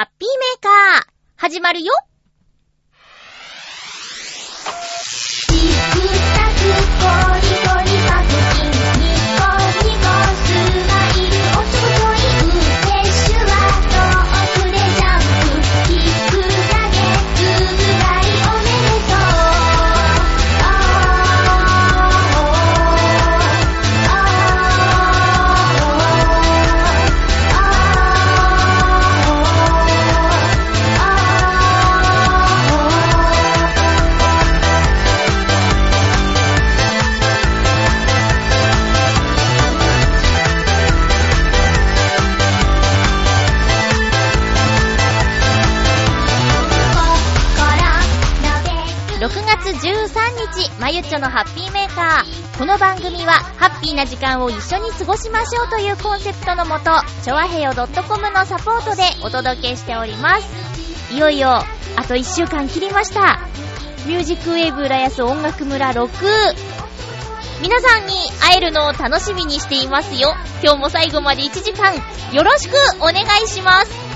ハッピーメーカー、始まるよ。13日、まゆっちょのハッピーメーカー。この番組は、ハッピーな時間を一緒に過ごしましょうというコンセプトのもと、ちょわへよ .com のサポートでお届けしております。いよいよ、あと1週間切りました。ミュージックウェーブ浦安音楽村6。皆さんに会えるのを楽しみにしていますよ。今日も最後まで1時間、よろしくお願いします。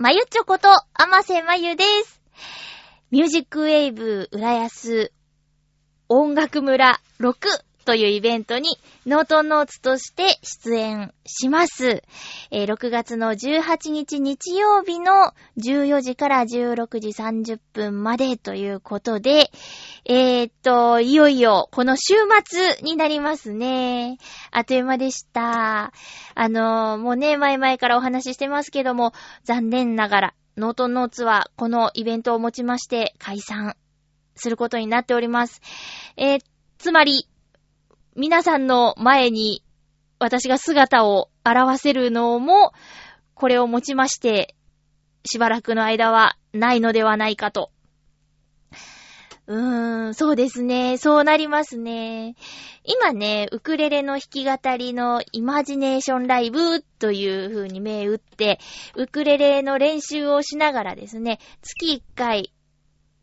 まゆちょこと、あませまゆです。ミュージックウェーブ浦安音楽村6というイベントにノートンノーツとして出演します。えー6月の18日日曜日の14時から16時30分までということで、えーっと、いよいよこの週末になりますね。あっという間でした。あのーもうね、前々からお話ししてますけども、残念ながら、ノートンノーツはこのイベントをもちまして解散することになっております。えーつまり、皆さんの前に私が姿を現せるのも、これをもちまして、しばらくの間はないのではないかと。うーん、そうですね。そうなりますね。今ね、ウクレレの弾き語りのイマジネーションライブという風に銘打って、ウクレレの練習をしながらですね、月1回、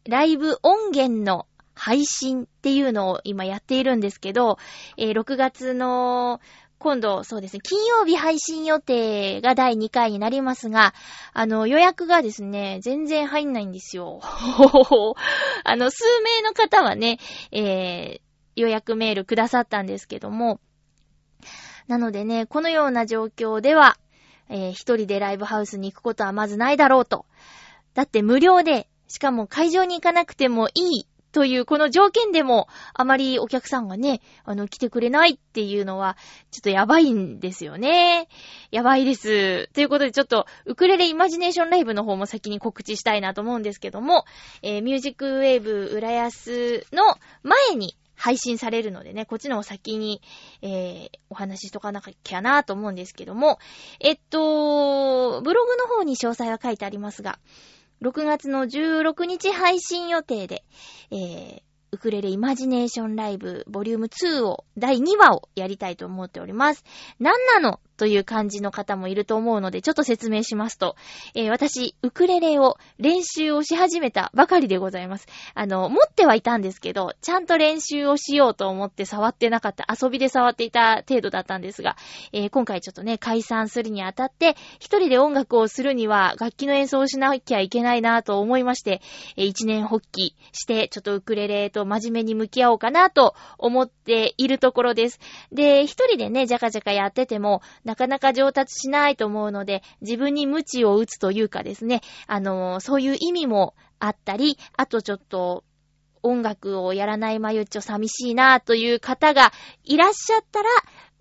ライブ音源の配信っていうのを今やっているんですけど、えー6月の今度、そうですね、金曜日配信予定が第2回になりますが、あの、予約がですね、全然入んないんですよ。あの、数名の方はね、えー予約メールくださったんですけども、なのでね、このような状況では、えー一人でライブハウスに行くことはまずないだろうと。だって無料で、しかも会場に行かなくてもいいというこの条件でも、あまりお客さんがね、あの、来てくれないっていうのは、ちょっとやばいんですよね。やばいです。ということで、ちょっと、ウクレレイマジネーションライブの方も先に告知したいなと思うんですけども、えーミュージックウェーブ浦安の前に配信されるのでね、こっちの方先に、えーお話ししとかなきゃなと思うんですけども、えっと、ブログの方に詳細は書いてありますが、6月の16日配信予定で、えー、ウクレレイマジネーションライブボリューム2を、第2話をやりたいと思っております。なんなのという感じの方もいると思うので、ちょっと説明しますと、えー私、ウクレレを練習をし始めたばかりでございます。あの、持ってはいたんですけど、ちゃんと練習をしようと思って触ってなかった、遊びで触っていた程度だったんですが、えー今回ちょっとね、解散するにあたって、一人で音楽をするには楽器の演奏をしなきゃいけないなと思いまして、えー一年発起して、ちょっとウクレレと真面目に向き合おうかなと思っているところです。で、一人でね、じゃかじゃかやってても、なかなか上達しないと思うので、自分に無知を打つというかですね、あのーそういう意味もあったり、あとちょっと、音楽をやらないまゆっちょ寂しいなという方がいらっしゃったら、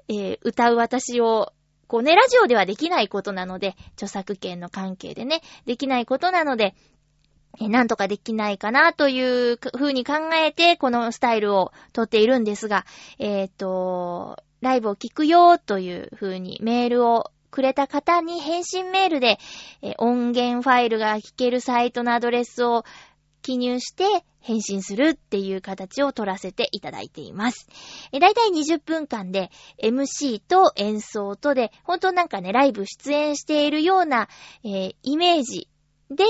えー歌う私を、こうね、ラジオではできないことなので、著作権の関係でね、できないことなので、えなんとかできないかなという風に考えて、このスタイルをとっているんですが、えっ、と、ライブを聞くよという風にメールをくれた方に返信メールで、音源ファイルが聞けるサイトのアドレスを記入して返信するっていう形を取らせていただいています。えーだいたい20分間で MC と演奏とで、本当なんかね、ライブ出演しているような、えーイメージで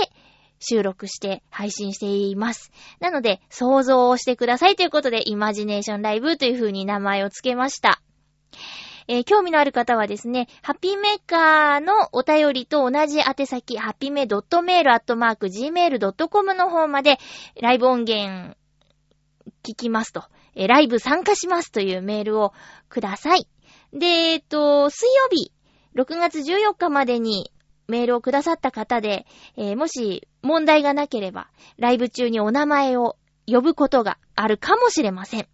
収録して配信しています。なので、想像をしてくださいということで、イマジネーションライブという風に名前を付けました。えー興味のある方はですね、ハッピーメーカーのお便りと同じ宛先、ハッピーメ .mail.gmail.com の方まで、ライブ音源聞きますと、えーライブ参加しますというメールをください。で、えっと、水曜日、6月14日までにメールをくださった方で、えーもし問題がなければ、ライブ中にお名前を呼ぶことがあるかもしれません。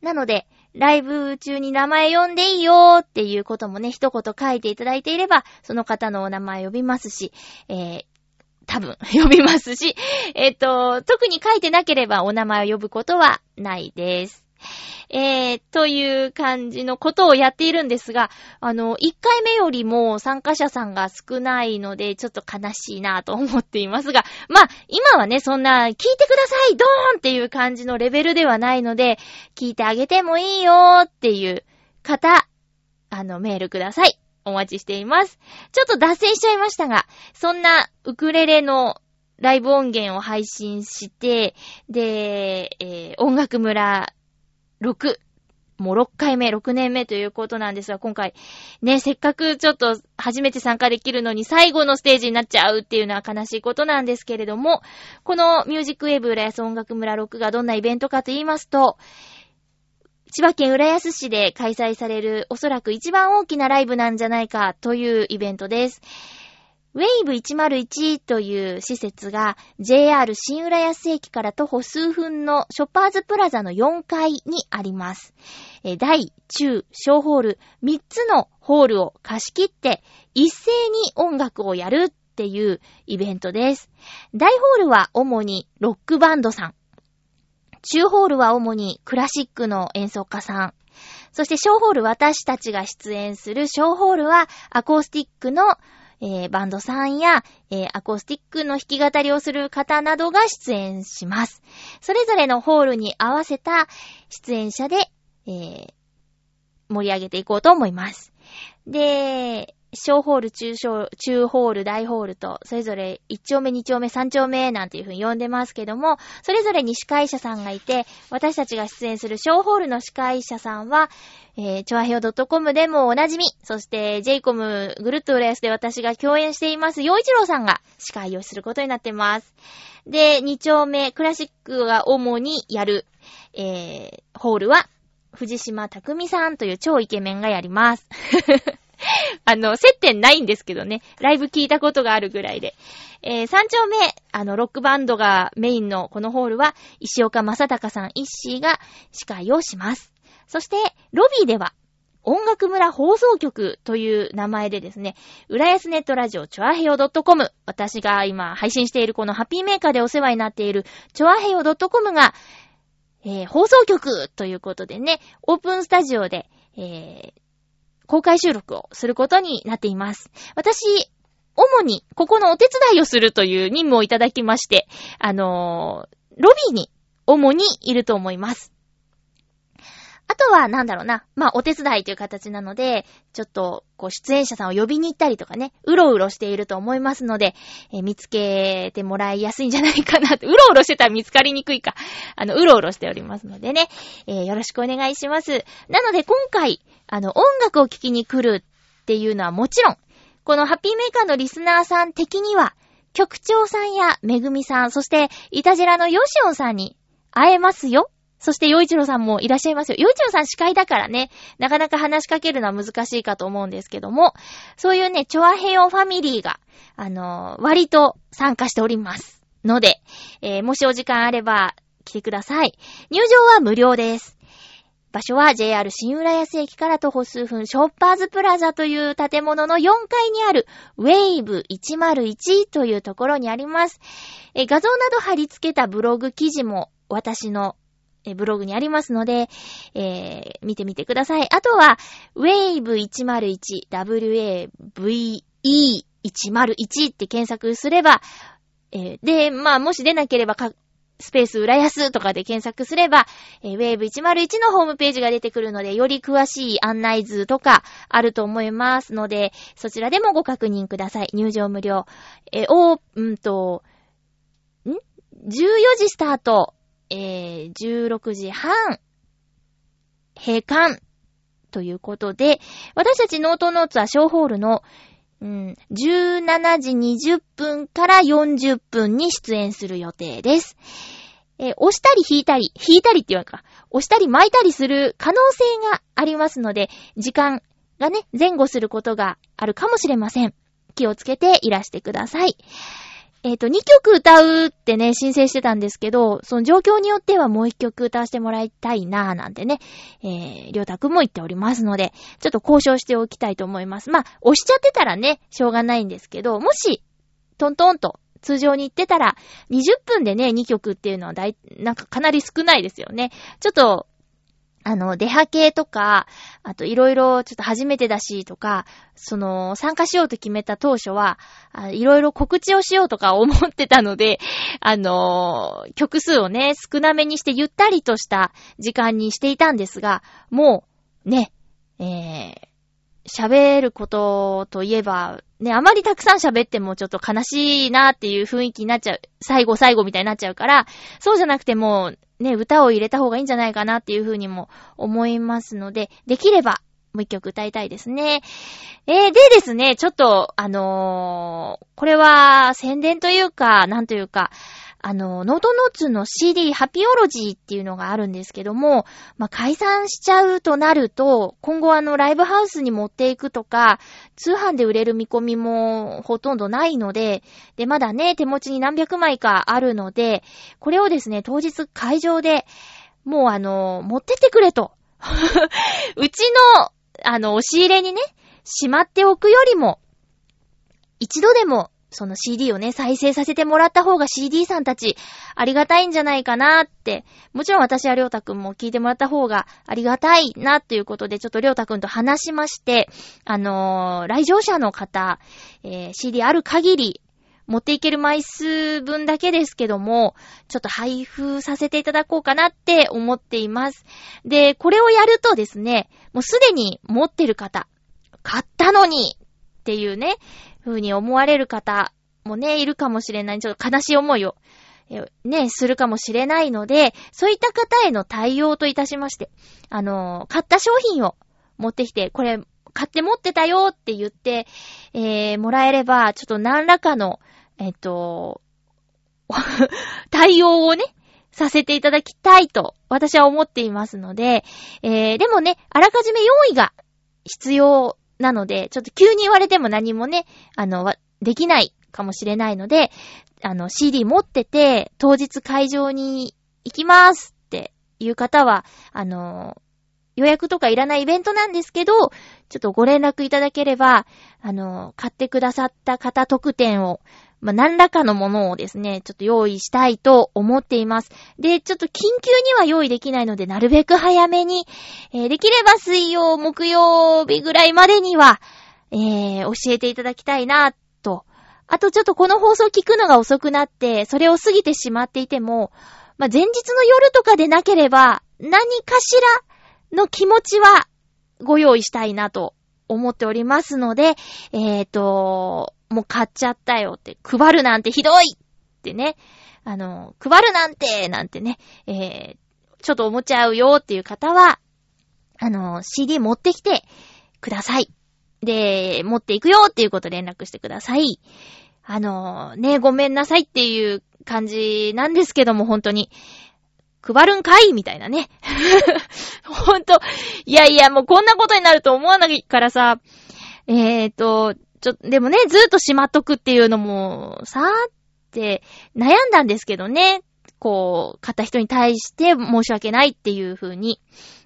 なので、ライブ中に名前呼んでいいよっていうこともね、一言書いていただいていれば、その方のお名前呼びますし、えー多分、呼びますし、えっ、と、特に書いてなければお名前を呼ぶことはないです。えー、という感じのことをやっているんですが、あの、1回目よりも参加者さんが少ないので、ちょっと悲しいなと思っていますが、まあ、今はね、そんな、聞いてくださいドーンっていう感じのレベルではないので、聞いてあげてもいいよーっていう方、あの、メールください。お待ちしています。ちょっと脱線しちゃいましたが、そんなウクレレのライブ音源を配信して、で、えー音楽村6、もう6回目、6年目ということなんですが、今回、ね、せっかくちょっと初めて参加できるのに最後のステージになっちゃうっていうのは悲しいことなんですけれども、このミュージックウェブ浦安音楽村6がどんなイベントかと言いますと、千葉県浦安市で開催されるおそらく一番大きなライブなんじゃないかというイベントです。ウェイブ101という施設が JR 新浦安駅から徒歩数分のショッパーズプラザの4階にあります。大、中、小ホール3つのホールを貸し切って一斉に音楽をやるっていうイベントです。大ホールは主にロックバンドさん。中ホールは主にクラシックの演奏家さん。そして小ホール私たちが出演する小ホールはアコースティックの、えーバンドさんや、えーアコースティックの弾き語りをする方などが出演します。それぞれのホールに合わせた出演者で、えー盛り上げていこうと思います。で、小ホール、中小、中ホール、大ホールと、それぞれ1丁目、2丁目、3丁目なんていう風に呼んでますけども、それぞれに司会者さんがいて、私たちが出演する小ホールの司会者さんは、えー、ちょあへよ .com でもおなじみ、そして JCOM ぐるっと浦安で私が共演しています、洋一郎さんが司会をすることになってます。で、2丁目、クラシックが主にやる、えー、ホールは、藤島匠さんという超イケメンがやります。あの、接点ないんですけどね、ライブ聞いたことがあるぐらいで。えー、三丁目、あの、ロックバンドがメインのこのホールは、石岡正隆さん一子が司会をします。そして、ロビーでは、音楽村放送局という名前でですね、浦安ネットラジオチョアヘヨ .com、私が今配信しているこのハッピーメーカーでお世話になっているチョアヘヨ .com が、えー放送局ということでね、オープンスタジオで、えー公開収録をすることになっています。私、主にここのお手伝いをするという任務をいただきまして、あのーロビーに主にいると思います。あとは、なんだろうな。まあ、お手伝いという形なので、ちょっと、こう、出演者さんを呼びに行ったりとかね、うろうろしていると思いますので、えー見つけてもらいやすいんじゃないかなって。うろうろしてたら見つかりにくいか。あの、うろうろしておりますのでね、えーよろしくお願いします。なので、今回、あの、音楽を聴きに来るっていうのはもちろん、このハッピーメーカーのリスナーさん的には、局長さんやめぐみさん、そして、イタジラのヨシオンさんに会えますよ。そして、ヨイチロさんもいらっしゃいますよ。ヨイチロさん司会だからね、なかなか話しかけるのは難しいかと思うんですけども、そういうね、チョアヘヨファミリーが、あのー割と参加しております。ので、えーもしお時間あれば、来てください。入場は無料です。場所は JR 新浦安駅から徒歩数分、ショッパーズプラザという建物の4階にある、ウェイブ101というところにあります。えー画像など貼り付けたブログ記事も私のえブログにありますので、えー見てみてください。あとは、wave101、wave101 って検索すれば、えーで、まあ、もし出なければか、スペース浦安とかで検索すれば、えー、wave101 のホームページが出てくるので、より詳しい案内図とかあると思いますので、そちらでもご確認ください。入場無料。えー、おー、うんと、ん ?14 時スタート。えー、16時半、閉館、ということで、私たちノートノーツはショーホールの、うん、17時20分から40分に出演する予定です。えー押したり引いたり、引いたりって言わんか、押したり巻いたりする可能性がありますので、時間がね、前後することがあるかもしれません。気をつけていらしてください。えっ、と、2曲歌うってね、申請してたんですけど、その状況によってはもう1曲歌わせてもらいたいなぁなんてね、えー、りょうたくんも言っておりますので、ちょっと交渉しておきたいと思います。まあ、押しちゃってたらね、しょうがないんですけど、もし、トントンと通常に言ってたら、20分でね、2曲っていうのはだい、なんかかなり少ないですよね。ちょっと、あの、出波系とか、あといろいろちょっと初めてだしとか、その、参加しようと決めた当初は、いろいろ告知をしようとか 思ってたので、あのー曲数をね、少なめにしてゆったりとした時間にしていたんですが、もう、ね、えー、喋ることといえば、ね、あまりたくさん喋ってもちょっと悲しいなっていう雰囲気になっちゃう。最後最後みたいになっちゃうから、そうじゃなくてもう、ね、歌を入れた方がいいんじゃないかなっていうふうにも思いますので、できれば、もう一曲歌いたいですね。えー、でですね、ちょっと、あのーこれは宣伝というか、なんというか、あの、ノートノーツの CD ハピオロジーっていうのがあるんですけども、まあ、解散しちゃうとなると、今後あの、ライブハウスに持っていくとか、通販で売れる見込みもほとんどないので、で、まだね、手持ちに何百枚かあるので、これをですね、当日会場で、もうあの、持ってってくれと。うちの、あの、押し入れにね、しまっておくよりも、一度でも、その CD をね、再生させてもらった方が CD さんたち、ありがたいんじゃないかなって、もちろん私はりょうたくんも聞いてもらった方がありがたいなっていうことで、ちょっとりょうたくんと話しまして、あのー来場者の方、えー CD ある限り、持っていける枚数分だけですけども、ちょっと配布させていただこうかなって思っています。で、これをやるとですね、もうすでに持ってる方、買ったのにっていうね、風に思われる方もね、いるかもしれない。ちょっと悲しい思いを、ね、するかもしれないので、そういった方への対応といたしまして、あの買った商品を持ってきて、これ、買って持ってたよって言って、えー、もらえれば、ちょっと何らかの、えっと、対応をね、させていただきたいと、私は思っていますので、えー、でもね、あらかじめ用意が必要なので、ちょっと急に言われても何もね、あの、できないかもしれないので、あの、CD 持ってて、当日会場に行きますっていう方は、あの、予約とかいらないイベントなんですけど、ちょっとご連絡いただければ、あの、買ってくださった方特典を、まあ、何らかのものをですね、ちょっと用意したいと思っています。で、ちょっと緊急には用意できないので、なるべく早めに、えーできれば水曜、木曜日ぐらいまでには、えー教えていただきたいな、と。あとちょっとこの放送聞くのが遅くなって、それを過ぎてしまっていても、まあ、前日の夜とかでなければ、何かしらの気持ちはご用意したいなと思っておりますので、えっ、と、もう買っちゃったよって、配るなんてひどいってね、あの、配るなんて、なんてね、えー、ちょっと思っちゃうよっていう方は、あの、CD 持ってきてください。で、持っていくよっていうこと連絡してください。あの、ね、ごめんなさいっていう感じなんですけども、本当に。配るんかいみたいなね。ほんと。いやいや、もうこんなことになると思わないからさ。えーと、ちょ、でもね、ずーっとしまっとくっていうのも、さーって悩んだんですけどね。こう、買った人に対して申し訳ないっていう風に。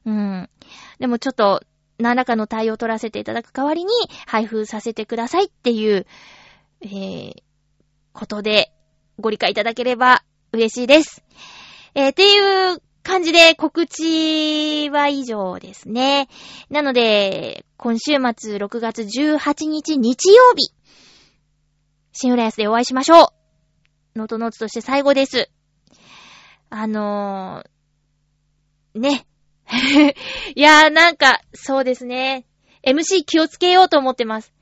うん。でもちょっと、何らかの対応を取らせていただく代わりに、配布させてくださいっていう、えー、ことで、ご理解いただければ嬉しいです。えー、っていう感じで告知は以上ですね。なので、今週末6月18日日曜日、新浦安でお会いしましょう。ノートノーツとして最後です。あのー、ね。いやーなんか、そうですね。MC 気をつけようと思ってます。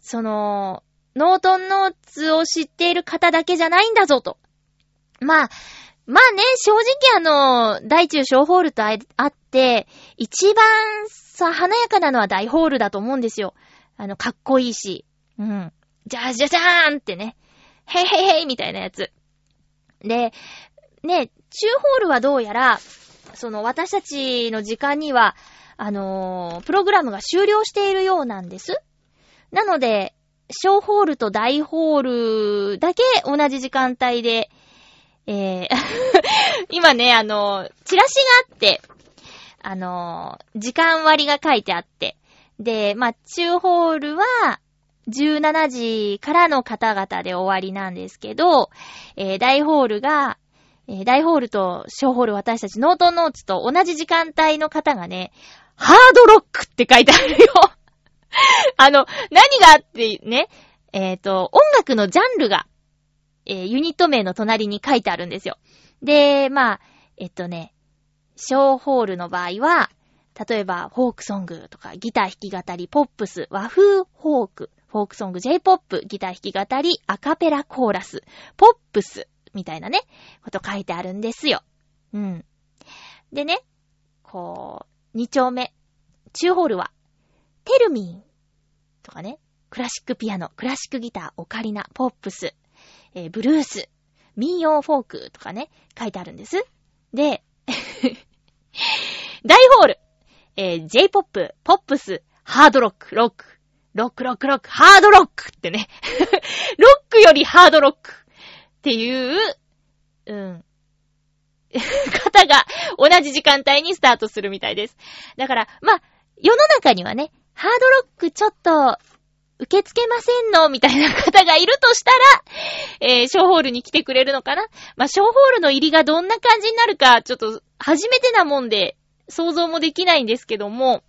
その、ノートンノーツを知っている方だけじゃないんだぞと。まあ、まあね、正直あの、大中小ホールとあって、一番さ、華やかなのは大ホールだと思うんですよ。あの、かっこいいし。うん。じゃじゃじゃーんってね。へいへいへいみたいなやつ。で、ね、中ホールはどうやら、その私たちの時間には、あのー、プログラムが終了しているようなんです。なので、小ホールと大ホールだけ同じ時間帯で、えー 今ね、あの、チラシがあって、あの、時間割が書いてあって、で、まあ、中ホールは、17時からの方々で終わりなんですけど、えー、大ホールが、えー、大ホールと小ホール私たちノートノーツと同じ時間帯の方がね、ハードロックって書いてあるよ。あの、何があってね、えっ、ー、と、音楽のジャンルが、えー、ユニット名の隣に書いてあるんですよ。で、まあ、えっとね、小ホールの場合は、例えば、フォークソングとか、ギター弾き語り、ポップス、和風フォーク、フォークソング、J-POP、ギター弾き語り、アカペラコーラス、ポップス、みたいなね、こと書いてあるんですよ。うん。でね、こう、二丁目、中ホールは、テルミンとかね、クラシックピアノ、クラシックギター、オカリナ、ポップス、えー、ブルース、民謡フォークとかね、書いてあるんです。で、大ホール、えー、J-POP、ポップス、ハードロック、ロック、ロックロックロック、ハードロックってね。ロックよりハードロックっていう、うん、方が同じ時間帯にスタートするみたいです。だから、まあ、世の中にはね、ハードロックちょっと受け付けませんの？みたいな方がいるとしたら、えー、ショーホールに来てくれるのかな？まあ、ショーホールの入りがどんな感じになるか、ちょっと、初めてなもんで、想像もできないんですけども、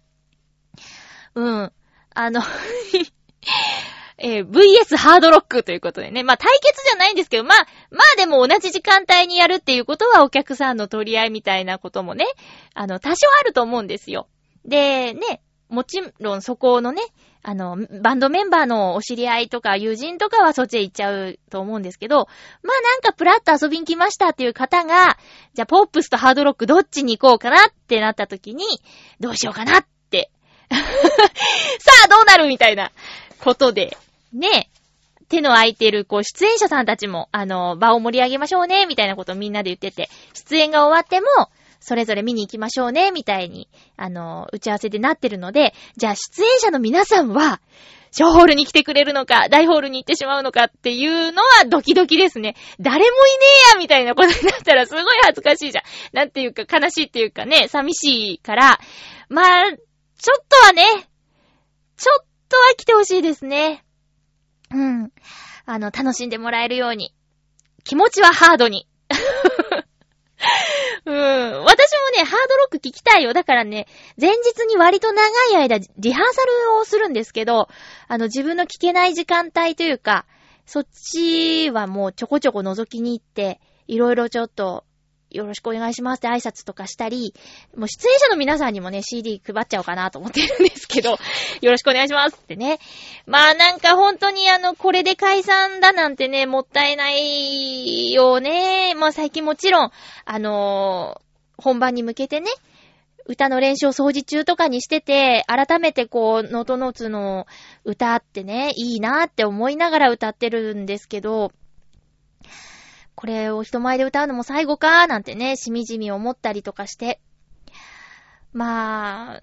うん。あの えー、VS ハードロックということでね。まあ、対決じゃないんですけど、まあ、まあでも同じ時間帯にやるっていうことはお客さんの取り合いみたいなこともね、あの、多少あると思うんですよ。で、ね、もちろんそこのね、あの、バンドメンバーのお知り合いとか友人とかはそっちへ行っちゃうと思うんですけど、まあなんかプラッと遊びに来ましたっていう方が、じゃあポップスとハードロックどっちに行こうかなってなった時に、どうしようかなって。さあどうなるみたいなことで、ね、手の空いてる、こう、出演者さんたちも、あの、場を盛り上げましょうね、みたいなことをみんなで言ってて、出演が終わっても、それぞれ見に行きましょうね、みたいに、あの、打ち合わせでなってるので、じゃあ出演者の皆さんは、小ホールに来てくれるのか、大ホールに行ってしまうのかっていうのはドキドキですね。誰もいねえやみたいなことになったらすごい恥ずかしいじゃん。なんていうか悲しいっていうかね、寂しいから、まあ、ちょっとはね、ちょっとは来てほしいですね。うん。あの、楽しんでもらえるように。気持ちはハードに。うん。私もね、ハードロック聞きたいよ。だからね、前日に割と長い間、リハーサルをするんですけど、あの、自分の聞けない時間帯というか、そっちはもうちょこちょこ覗きに行って、いろいろちょっと、よろしくお願いしますって挨拶とかしたり、もう出演者の皆さんにもね、CD 配っちゃおうかなと思ってるんですけど、よろしくお願いしますってね。まあなんか本当にあの、これで解散だなんてね、もったいないよね。まあ最近もちろん、あのー本番に向けてね、歌の練習を掃除中とかにしてて、改めてこう、ノートノーツの歌ってね、いいなって思いながら歌ってるんですけど、これを人前で歌うのも最後かーなんてね、しみじみ思ったりとかして。まあ、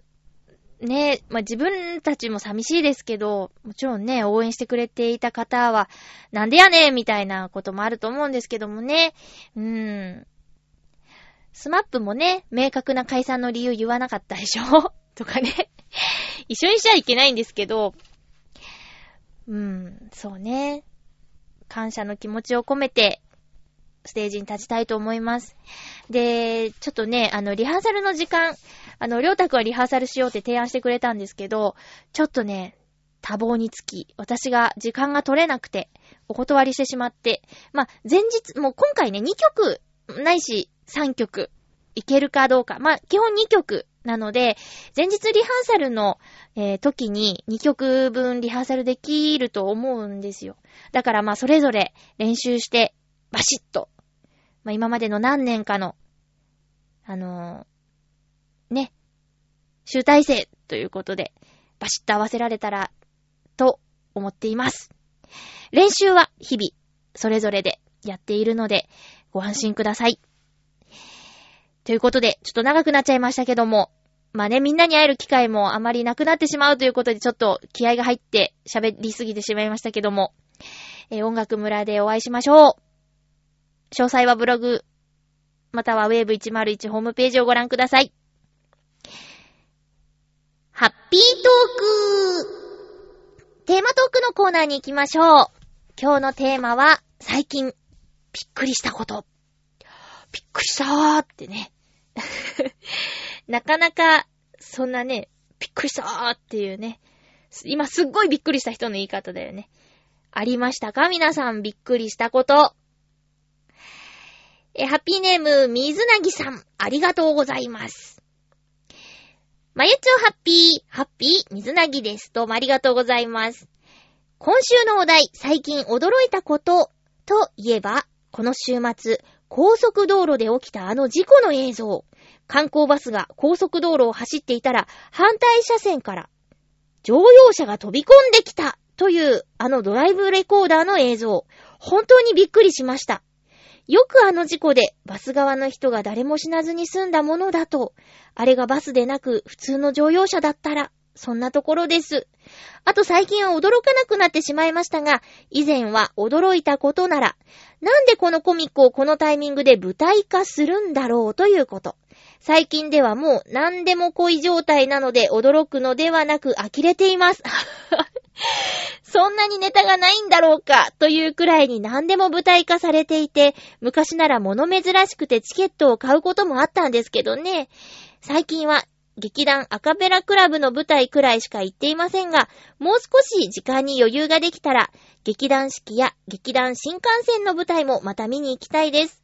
ね、まあ自分たちも寂しいですけど、もちろんね、応援してくれていた方は、なんでやねんみたいなこともあると思うんですけどもね。うーん。スマップもね、明確な解散の理由言わなかったでしょ？とかね。一緒にしちゃいけないんですけど、うーん、そうね。感謝の気持ちを込めて、ステージに立ちたいと思います。で、ちょっとね、あの、リハーサルの時間、あの、りょうたくはリハーサルしようって提案してくれたんですけど、ちょっとね、多忙につき、私が時間が取れなくて、お断りしてしまって、まあ、前日、もう今回ね、2曲、ないし3曲、いけるかどうか。まあ、基本2曲なので、前日リハーサルの、えー時に2曲分リハーサルできると思うんですよ。だからま、それぞれ練習して、バシッと。まあ、今までの何年かの、あのーね、集大成ということで、バシッと合わせられたら、と思っています。練習は日々、それぞれでやっているので、ご安心ください。ということで、ちょっと長くなっちゃいましたけども、まあね、みんなに会える機会もあまりなくなってしまうということで、ちょっと気合が入って喋りすぎてしまいましたけども、えー音楽村でお会いしましょう。詳細はブログ、またはウェーブ101ホームページをご覧ください。ハッピートークテーマトークのコーナーに行きましょう。今日のテーマは、最近、びっくりしたこと。びっくりしたーってね。なかなか、そんなね、びっくりしたーっていうね。今すっごいびっくりした人の言い方だよね。ありましたか？皆さんびっくりしたこと。え、ハッピーネーム、水なぎさん、ありがとうございます。まゆちょハッピー、ハッピー、水なぎです。どうもありがとうございます。今週のお題、最近驚いたこと、といえば、この週末、高速道路で起きたあの事故の映像。観光バスが高速道路を走っていたら、反対車線から、乗用車が飛び込んできたという、あのドライブレコーダーの映像。本当にびっくりしました。よくあの事故でバス側の人が誰も死なずに済んだものだと、あれがバスでなく普通の乗用車だったら、そんなところです。あと最近は驚かなくなってしまいましたが、以前は驚いたことなら、なんでこのコミックをこのタイミングで舞台化するんだろうということ。最近ではもう何でも恋状態なので驚くのではなく呆れています。そんなにネタがないんだろうかというくらいに何でも舞台化されていて、昔なら物珍しくてチケットを買うこともあったんですけどね。最近は劇団アカペラクラブの舞台くらいしか行っていませんが、もう少し時間に余裕ができたら、劇団四季や劇団新幹線の舞台もまた見に行きたいです。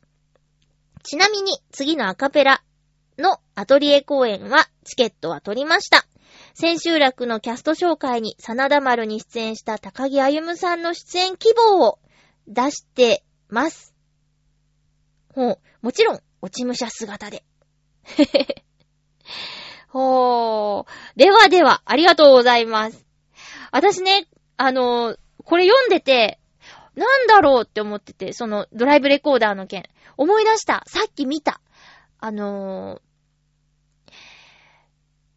ちなみに次のアカペラのアトリエ公演はチケットは取りました。千秋楽のキャスト紹介に真田丸に出演した高木歩さんの出演希望を出してます。ほう、もちろん、落ち武者姿で。ほー。ではでは、ありがとうございます。私ね、あの、これ読んでて、なんだろうって思ってて、そのドライブレコーダーの件。思い出した。さっき見た。あの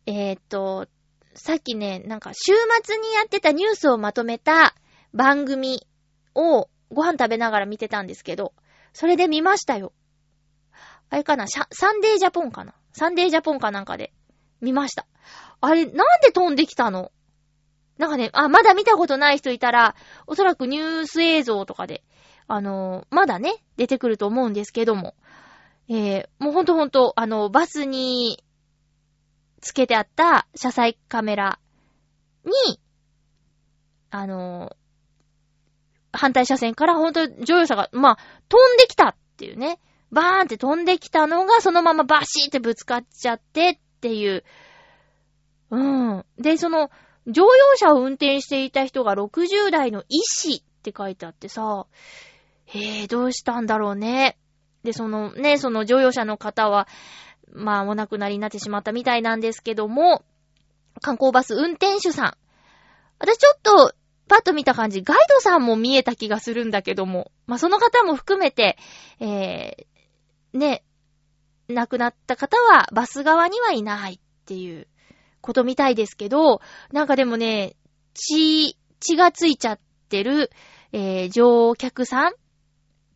ー、えー、っと、さっきね、なんか週末にやってたニュースをまとめた番組をご飯食べながら見てたんですけど、それで見ましたよ。あれかなサンデージャポンかな？サンデージャポンかなんかで見ました。あれ、なんで飛んできたの？なんかね、あ、まだ見たことない人いたら、おそらくニュース映像とかで、あのーまだね、出てくると思うんですけども、えー、もうほんとほんと、あの、バスに、つけてあった車載カメラに、あの、反対車線からほんと乗用車が、まあ、飛んできたっていうね。バーンって飛んできたのがそのままバシーってぶつかっちゃってっていう。うん。で、その、乗用車を運転していた人が60代の医師って書いてあってさ、えー、どうしたんだろうね。で、そのね、その乗用車の方は、まあ、お亡くなりになってしまったみたいなんですけども、観光バス運転手さん。私ちょっと、パッと見た感じ、ガイドさんも見えた気がするんだけども、まあ、その方も含めて、えー、ね、亡くなった方はバス側にはいないっていうことみたいですけど、なんかでもね、血、血がついちゃってる、えー、乗客さん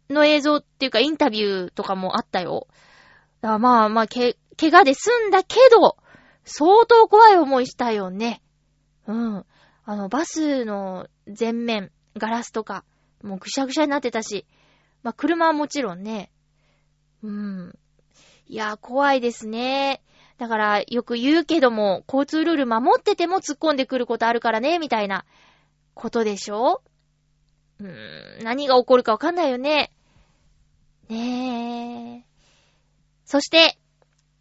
の映像っていうかインタビューとかもあったよ。だまあまあ、け、怪我で済んだけど、相当怖い思いしたよね。うん。あの、バスの前面、ガラスとか、もうぐしゃぐしゃになってたし、まあ、車はもちろんね。うん。いや、怖いですね。だから、よく言うけども、交通ルール守ってても突っ込んでくることあるからね、みたいなことでしょうーん、何が起こるかわかんないよね。ねえ。そして、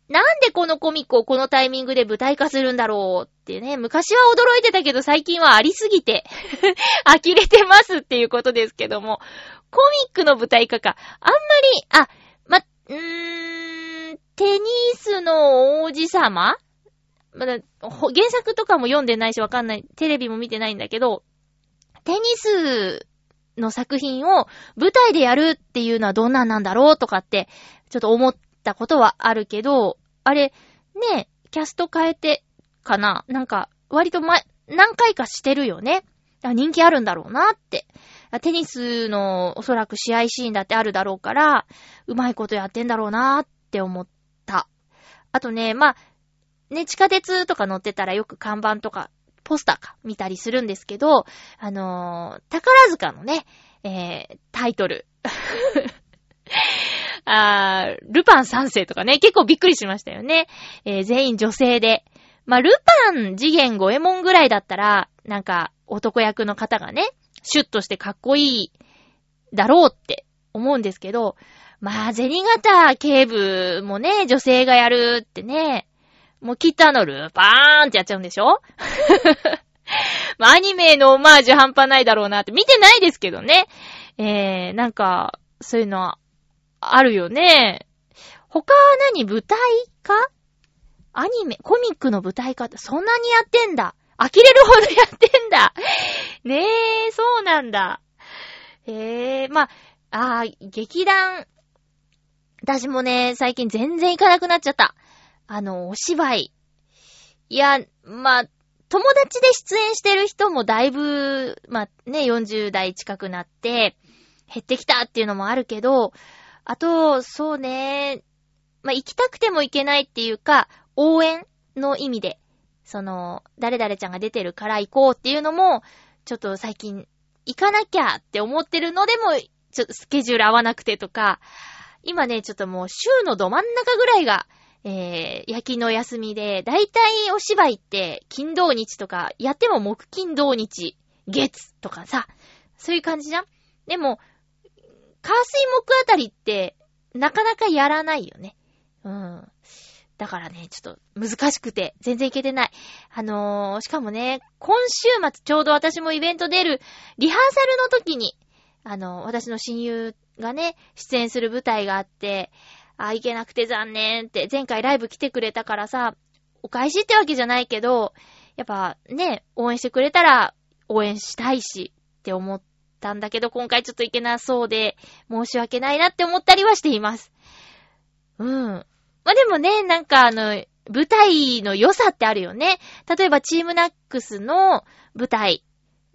なんでこのコミックをこのタイミングで舞台化するんだろうってね、昔は驚いてたけど最近はありすぎて、呆れてますっていうことですけども、コミックの舞台化か。あんまり、あ、ま、うーん、テニスの王子様？まだ、原作とかも読んでないしわかんない。テレビも見てないんだけど、テニスの作品を舞台でやるっていうのはどんなんなんだろうとかって、ちょっと思っったことはあるけど、あれ、ね、キャスト変えてかな？なんか、割と前、何回かしてるよね？人気あるんだろうなって。テニスのおそらく試合シーンだってあるだろうから、うまいことやってんだろうなって思った。あとね、まあ、ね、地下鉄とか乗ってたらよく看板とか、ポスターか見たりするんですけど、あのー宝塚のね、えー、タイトル。あー、ルパン三世とかね、結構びっくりしましたよね。えー全員女性で。まあ、ルパン、次元、五右衛門ぐらいだったら、なんか、男役の方がね、シュッとしてかっこいい、だろうって思うんですけど、まあ、銭形警部もね、女性がやるってね、もうきっとあの、ルパーンってやっちゃうんでしょ？まあ、アニメのオマージュ半端ないだろうなって、見てないですけどね。えー、なんか、そういうのは、あるよね。他は何？舞台化？アニメ、コミックの舞台化？ってそんなにやってんだ。呆れるほどやってんだ。ねえ、そうなんだ。へえ、まあ、あ劇団、私もね、最近全然行かなくなっちゃった。あの、お芝居。いや、まあ、友達で出演してる人もだいぶ、まあね、40代近くなって、減ってきたっていうのもあるけど、あと、そうね、まあ行きたくても行けないっていうか、応援の意味で、その、誰々ちゃんが出てるから行こうっていうのも、ちょっと最近、行かなきゃって思ってるのでも、ちょっとスケジュール合わなくてとか、今ね、ちょっともう週のど真ん中ぐらいが、えー、夜勤の休みで、だいたいお芝居って、金土日とか、やっても木金土日、月とかさ、そういう感じじゃん？でも、火水木あたりって、なかなかやらないよね。うん。だからね、ちょっと難しくて、全然いけてない。あのー、しかもね、今週末ちょうど私もイベント出る、リハーサルの時に、あのー、私の親友がね、出演する舞台があって、あ、行けなくて残念って、前回ライブ来てくれたからさ、お返しってわけじゃないけど、やっぱね、応援してくれたら応援したいしって思ったんだけど、今回ちょっと行けなそうで、申し訳ないなって思ったりはしています。うん。まあ、でもね、なんかあの、舞台の良さってあるよね。例えばチームナックスの舞台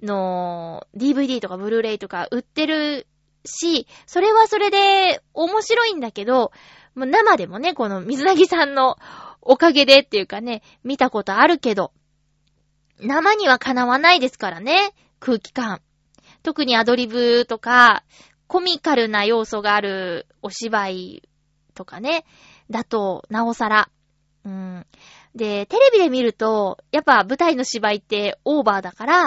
の DVD とかブルーレイとか売ってるし、それはそれで面白いんだけど、生でもね、この水なぎさんのおかげでっていうかね、見たことあるけど、生にはかなわないですからね、空気感。特にアドリブとか、コミカルな要素があるお芝居とかね、だと、なおさら。うん。で、テレビで見ると、やっぱ舞台の芝居ってオーバーだから、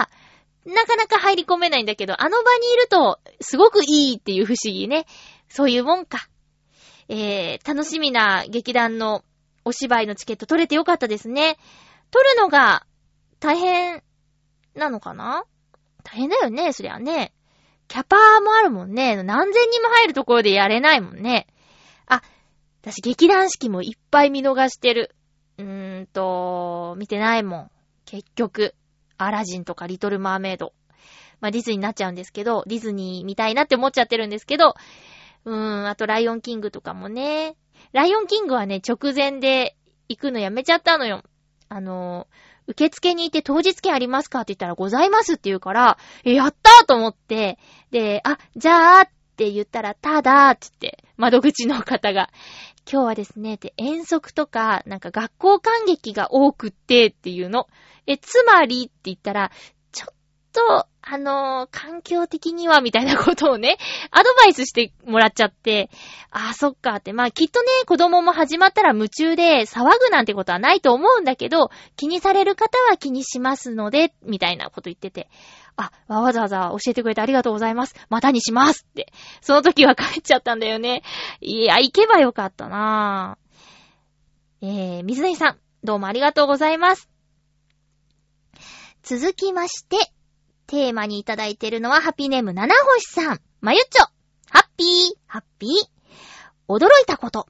なかなか入り込めないんだけど、あの場にいると、すごくいいっていう不思議ね。そういうもんか。えー、楽しみな劇団のお芝居のチケット取れてよかったですね。取るのが大変なのかな？大変だよね、そりゃね。キャパーもあるもんね。何千人も入るところでやれないもんね。あ、私劇団四季もいっぱい見逃してる。うーんと、見てないもん。結局。アラジンとかリトルマーメイド。まあ、ディズニーになっちゃうんですけど、ディズニー見たいなって思っちゃってるんですけど、うーん、あとライオンキングとかもね。ライオンキングはね、直前で行くのやめちゃったのよ。あの受付に行って当日券ありますかって言ったらございますって言うから、え、やったーと思って、で、あ、じゃあって言ったら、ただーって言って、窓口の方が、今日はですね、って遠足とか、なんか学校感激が多くってっていうの。え、つまりって言ったら、と、あのー環境的にはみたいなことをね、アドバイスしてもらっちゃって、ああ、そっかって。まあ、きっとね、子供も始まったら夢中で騒ぐなんてことはないと思うんだけど、気にされる方は気にしますので、みたいなこと言ってて。あ、わざわざ教えてくれてありがとうございます。またにしますって。その時は帰っちゃったんだよね。いや、行けばよかったなぁ。えー、水谷さん、どうもありがとうございます。続きまして、テーマにいただいているのは、ハッピーネーム七星さん。まゆっちょ。ハッピー、ハッピー。驚いたこと。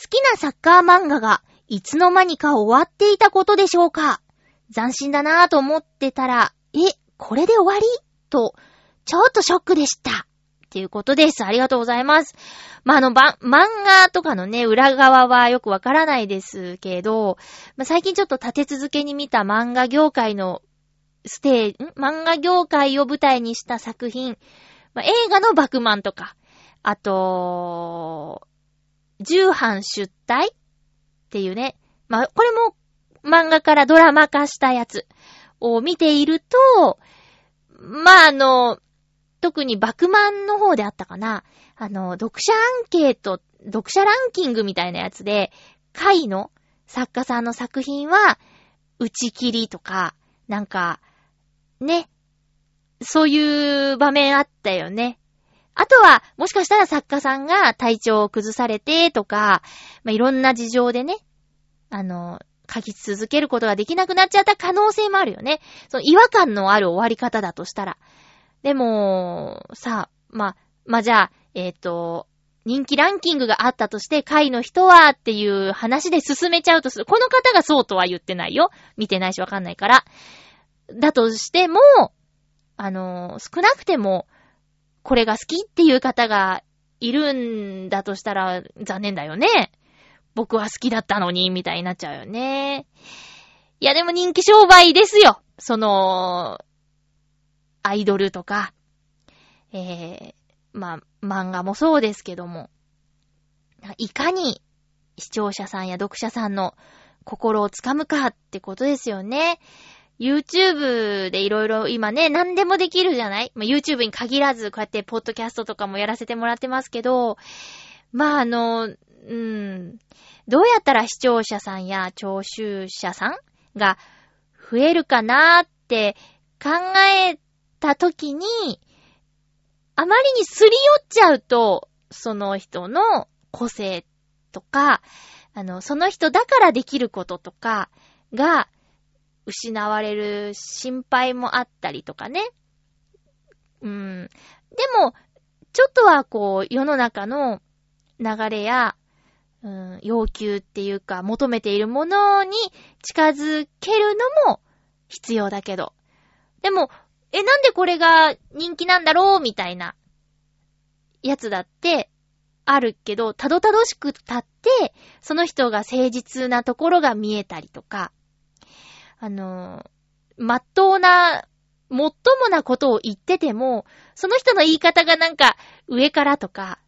好きなサッカー漫画が、いつの間にか終わっていたことでしょうか斬新だなぁと思ってたら、え、これで終わり？と、ちょっとショックでした。っていうことです。ありがとうございます。まあ、あの、ば、漫画とかのね、裏側はよくわからないですけど、まあ、最近ちょっと立て続けに見た漫画業界のステージ、漫画業界を舞台にした作品、まあ、映画のバクマンとか、あと、重版出体っていうね、まあ、これも漫画からドラマ化したやつ。を見ていると、まあ、あの、特にバクマンの方であったかな。あの、読者アンケート、読者ランキングみたいなやつで、回の作家さんの作品は、打ち切りとか、なんか、ね。そういう場面あったよね。あとは、もしかしたら作家さんが体調を崩されてとか、まあ、いろんな事情でね、あの、書き続けることができなくなっちゃった可能性もあるよね。その違和感のある終わり方だとしたら。でも、さ、まあ、まあ、じゃあ、えっ、と、人気ランキングがあったとして、回の人はっていう話で進めちゃうとする。この方がそうとは言ってないよ。見てないしわかんないから。だとしても、あの、少なくても、これが好きっていう方がいるんだとしたら残念だよね。僕は好きだったのに、みたいになっちゃうよね。いや、でも人気商売ですよ。その、アイドルとか、えー、まあ、漫画もそうですけども、いかに視聴者さんや読者さんの心をつかむかってことですよね。YouTube でいろいろ今ね、何でもできるじゃない？まあ、?YouTube に限らず、こうやってポッドキャストとかもやらせてもらってますけど、まあ、あの、うん、どうやったら視聴者さんや聴衆者さんが増えるかなーって考えたときに、あまりにすり寄っちゃうと、その人の個性とか、あの、その人だからできることとかが失われる心配もあったりとかね。うん。でも、ちょっとはこう、世の中の流れや、うん、要求っていうか、求めているものに近づけるのも必要だけど。でも、え、なんでこれが人気なんだろうみたいな、やつだって、あるけど、たどたどしくたって、その人が誠実なところが見えたりとか、あの、まっとうな、もっともなことを言ってても、その人の言い方がなんか、上からとか、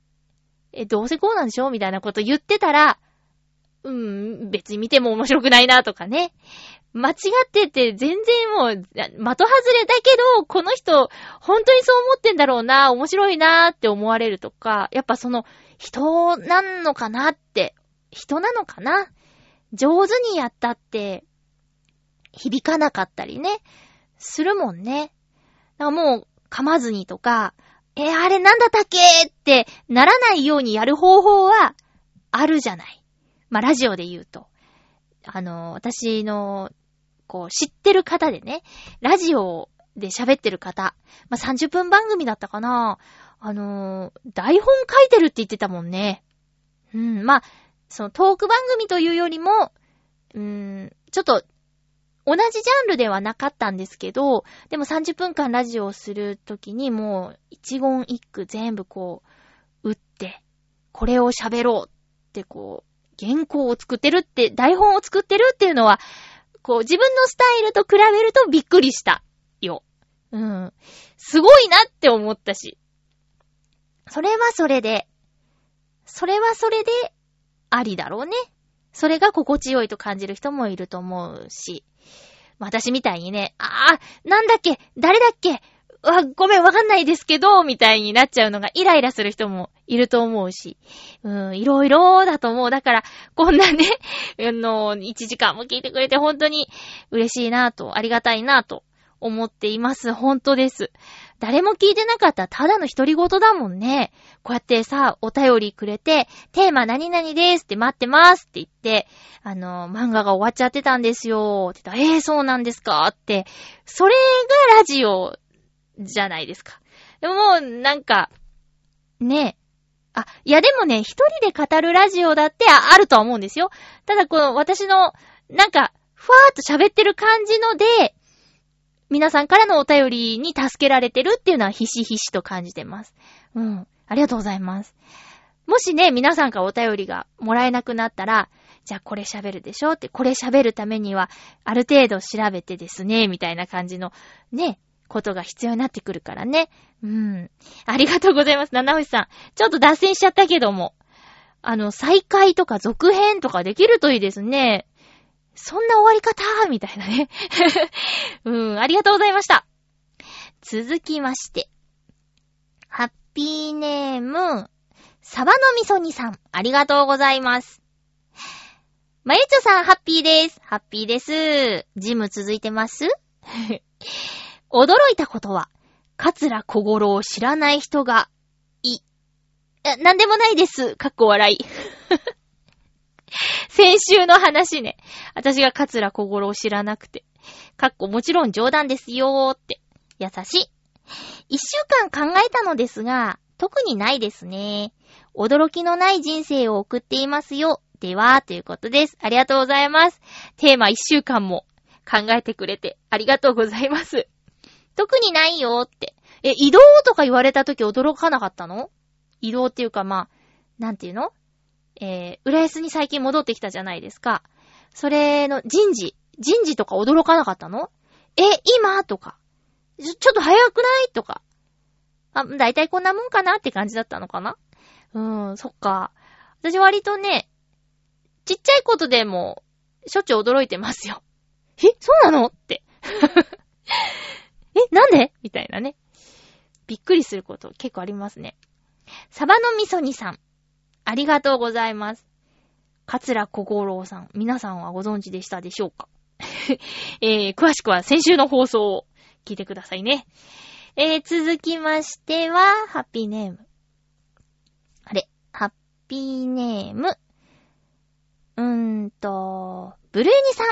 え、どうせこうなんでしょみたいなこと言ってたら、うん、別に見ても面白くないなとかね。間違ってて全然もう、的外れだけど、この人、本当にそう思ってんだろうな、面白いなって思われるとか、やっぱその、人なんのかなって、人なのかな？上手にやったって、響かなかったりね、するもんね。だからもう、噛まずにとか、えーあれなんだったっけってならないようにやる方法はあるじゃない。まあ、ラジオで言うと。あの、私の、こう、知ってる方でね、ラジオで喋ってる方、まあ、30分番組だったかな。あの、台本書いてるって言ってたもんね。うん、まあ、そのトーク番組というよりも、うーん、ちょっと、同じジャンルではなかったんですけど、でも30分間ラジオをするときにもう一言一句全部こう、打って、これを喋ろうってこう、原稿を作ってるって、台本を作ってるっていうのは、こう自分のスタイルと比べるとびっくりしたよ。うん。すごいなって思ったし。それはそれで、それはそれで、ありだろうね。それが心地よいと感じる人もいると思うし。私みたいにね、あー、なんだっけ誰だっけわ、ごめん、わかんないですけど、みたいになっちゃうのがイライラする人もいると思うし。うん、いろいろだと思う。だから、こんなね、あの、1時間も聞いてくれて本当に嬉しいなと、ありがたいなと思っています。本当です。誰も聞いてなかったただの独り言だもんね。こうやってさ、お便りくれて、テーマ何々ですって待ってますって言って、あの、漫画が終わっちゃってたんですよって言ったら、えー、そうなんですかって、それがラジオじゃないですか。でももう、なんか、ねあ、いやでもね、一人で語るラジオだってあるとは思うんですよ。ただこの私の、なんか、ふわーっと喋ってる感じので、皆さんからのお便りに助けられてるっていうのはひしひしと感じてます。うん。ありがとうございます。もしね、皆さんからお便りがもらえなくなったら、じゃあこれ喋るでしょって、これ喋るためには、ある程度調べてですね、みたいな感じの、ね、ことが必要になってくるからね。うん。ありがとうございます。七星さん。ちょっと脱線しちゃったけども。あの、再開とか続編とかできるといいですね。そんな終わり方？みたいなね。うん、ありがとうございました。続きまして。ハッピーネーム、サバのみそにさん、ありがとうございます。まゆちょさん、ハッピーです。ハッピーです。ジム続いてます？驚いたことは、カツラ小五郎を知らない人が、い、なんでもないです。かっこ笑い。先週の話ね。私がカツラ小五郎を知らなくて。かっこもちろん冗談ですよーって。優しい。一週間考えたのですが、特にないですね。驚きのない人生を送っていますよ。では、ということです。ありがとうございます。テーマ一週間も考えてくれてありがとうございます。特にないよーって。え、移動とか言われた時驚かなかったの？移動っていうかまあ、なんていうの？えー、浦安に最近戻ってきたじゃないですか。それの人事、人事とか驚かなかったの？え、今？とか。ちょ、ちょっと早くない？とか。あ、だいたいこんなもんかなって感じだったのかな？うーん、そっか。私割とね、ちっちゃいことでも、しょっちゅう驚いてますよ。え、そうなの？って。え、なんで？みたいなね。びっくりすること結構ありますね。サバの味噌煮さん。ありがとうございます。桂小五郎さん。皆さんはご存知でしたでしょうか？えー、詳しくは先週の放送を聞いてくださいね。えー、続きましては、ハッピーネーム。あれ、ハッピーネーム。うーんと、ブルーニさん。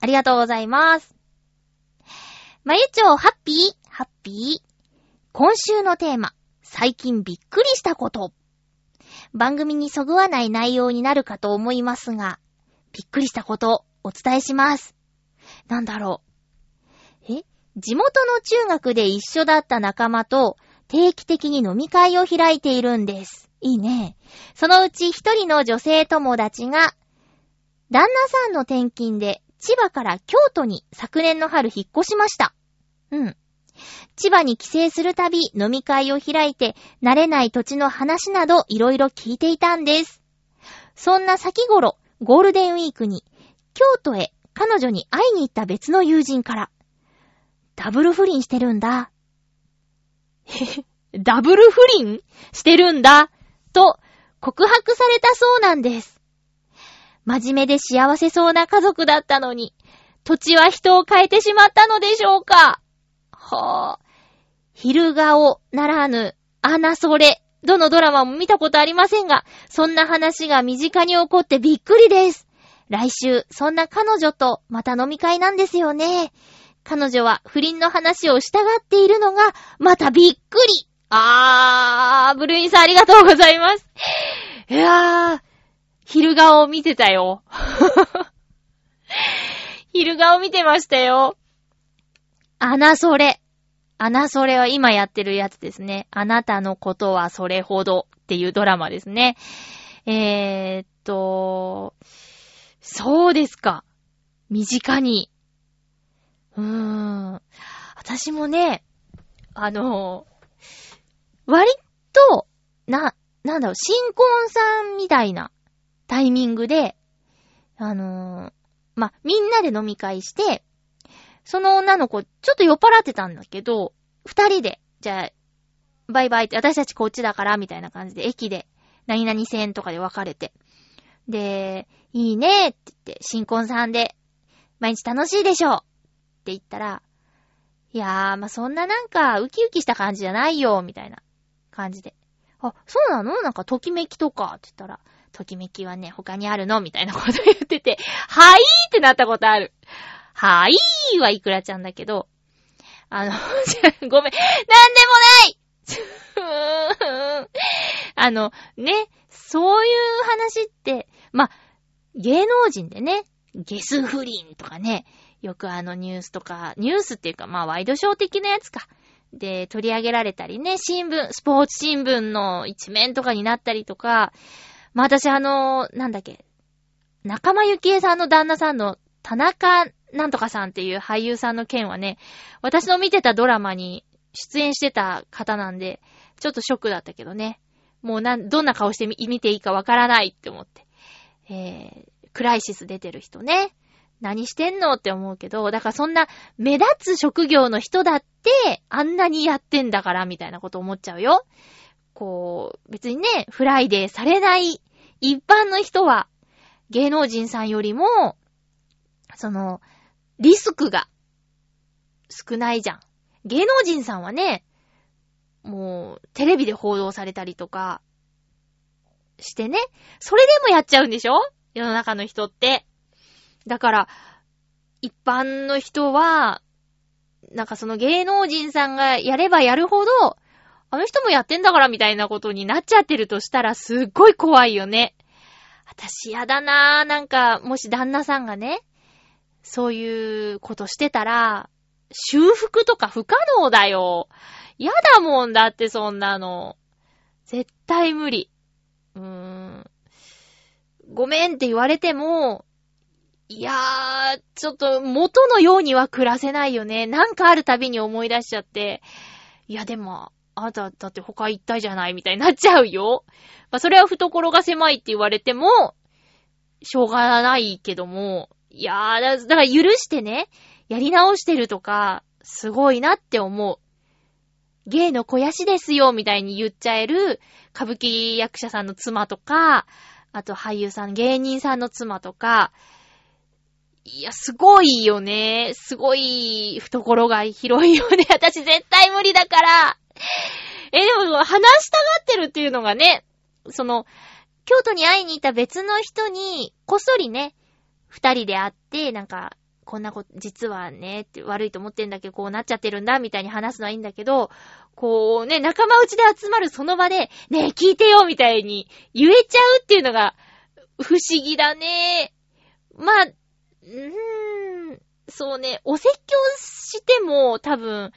ありがとうございます。まゆちょ、ハッピー、ハッピー。今週のテーマ、最近びっくりしたこと。番組にそぐわない内容になるかと思いますが、びっくりしたこと、お伝えします。なんだろう。え？地元の中学で一緒だった仲間と定期的に飲み会を開いているんです。いいね。そのうち一人の女性友達が、旦那さんの転勤で千葉から京都に昨年の春引っ越しました。うん。千葉に帰省するたび飲み会を開いて慣れない土地の話などいろいろ聞いていたんです。そんな先頃、ゴールデンウィークに京都へ彼女に会いに行った別の友人から、ダブル不倫してるんだ。へ へダブル不倫？してるんだ。と告白されたそうなんです。真面目で幸せそうな家族だったのに、土地は人を変えてしまったのでしょうか？はぁ、昼顔ならぬ、あなそれ。どのドラマも見たことありませんが、そんな話が身近に起こってびっくりです。来週、そんな彼女とまた飲み会なんですよね。彼女は不倫の話をしたがっているのが、またびっくり。あー、ブルーインさんありがとうございます。いやー、昼顔を見てたよ。昼顔見てましたよ。あなそれ。あなそれは今やってるやつですね。あなたのことはそれほどっていうドラマですね。えー、っと、そうですか。身近に。うーん。私もね、あの、割と、な、なんだろう、新婚さんみたいなタイミングで、あのま、みんなで飲み会して、その女の子、ちょっと酔っ払ってたんだけど、二人で、じゃあ、バイバイって、私たちこっちだから、みたいな感じで、駅で、何々線とかで別れて。で、いいねって言って、新婚さんで、毎日楽しいでしょって言ったら、いやー、まあ、そんななんか、ウキウキした感じじゃないよ、みたいな感じで。あ、そうなの？なんか、ときめきとか、って言ったら、ときめきはね、他にあるの？みたいなこと言ってて、はいーってなったことある。はーいーはいくらちゃんだけど、あの、ごめん、なんでもない。あの、ね、そういう話って、ま、芸能人でね、ゲス不倫とかね、よくあのニュースとか、ニュースっていうかまあワイドショー的なやつか。で、取り上げられたりね、新聞、スポーツ新聞の一面とかになったりとか、まあ私あの、なんだっけ、仲間由紀恵さんの旦那さんの田中なんとかさんっていう俳優さんの件はね、私の見てたドラマに出演してた方なんで、ちょっとショックだったけどね。もうなん、どんな顔して見ていいかわからないって思って。えー、クライシス出てる人ね。何してんのって思うけど、だからそんな目立つ職業の人だって、あんなにやってんだから、みたいなこと思っちゃうよ。こう、別にね、フライデーされない一般の人は、芸能人さんよりも、その、リスクが少ないじゃん。芸能人さんはね、もう、テレビで報道されたりとか、してね。それでもやっちゃうんでしょ？世の中の人って。だから、一般の人は、なんかその芸能人さんがやればやるほど、あの人もやってんだからみたいなことになっちゃってるとしたらすっごい怖いよね。私やだなぁ。なんか、もし旦那さんがね、そういうことしてたら、修復とか不可能だよ。やだもんだってそんなの。絶対無理。うーん。ごめんって言われても、いやー、ちょっと元のようには暮らせないよね。なんかあるたびに思い出しちゃって、いやでも、あなただって他行ったじゃないみたいになっちゃうよ。まあそれは懐が狭いって言われても、しょうがないけども、いやー、だから許してね、やり直してるとか、すごいなって思う。芸の肥やしですよ、みたいに言っちゃえる、歌舞伎役者さんの妻とか、あと俳優さん、芸人さんの妻とか、いや、すごいよね。すごい、懐が広いよね。私絶対無理だから。え、でも、話したがってるっていうのがね、その、京都に会いに行った別の人に、こっそりね、二人で会って、なんか、こんなこと、実はね、って悪いと思ってんだけど、こうなっちゃってるんだ、みたいに話すのはいいんだけど、こうね、仲間内で集まるその場で、ねえ、聞いてよ、みたいに言えちゃうっていうのが、不思議だね。まあ、うーん、そうね、お説教しても多分、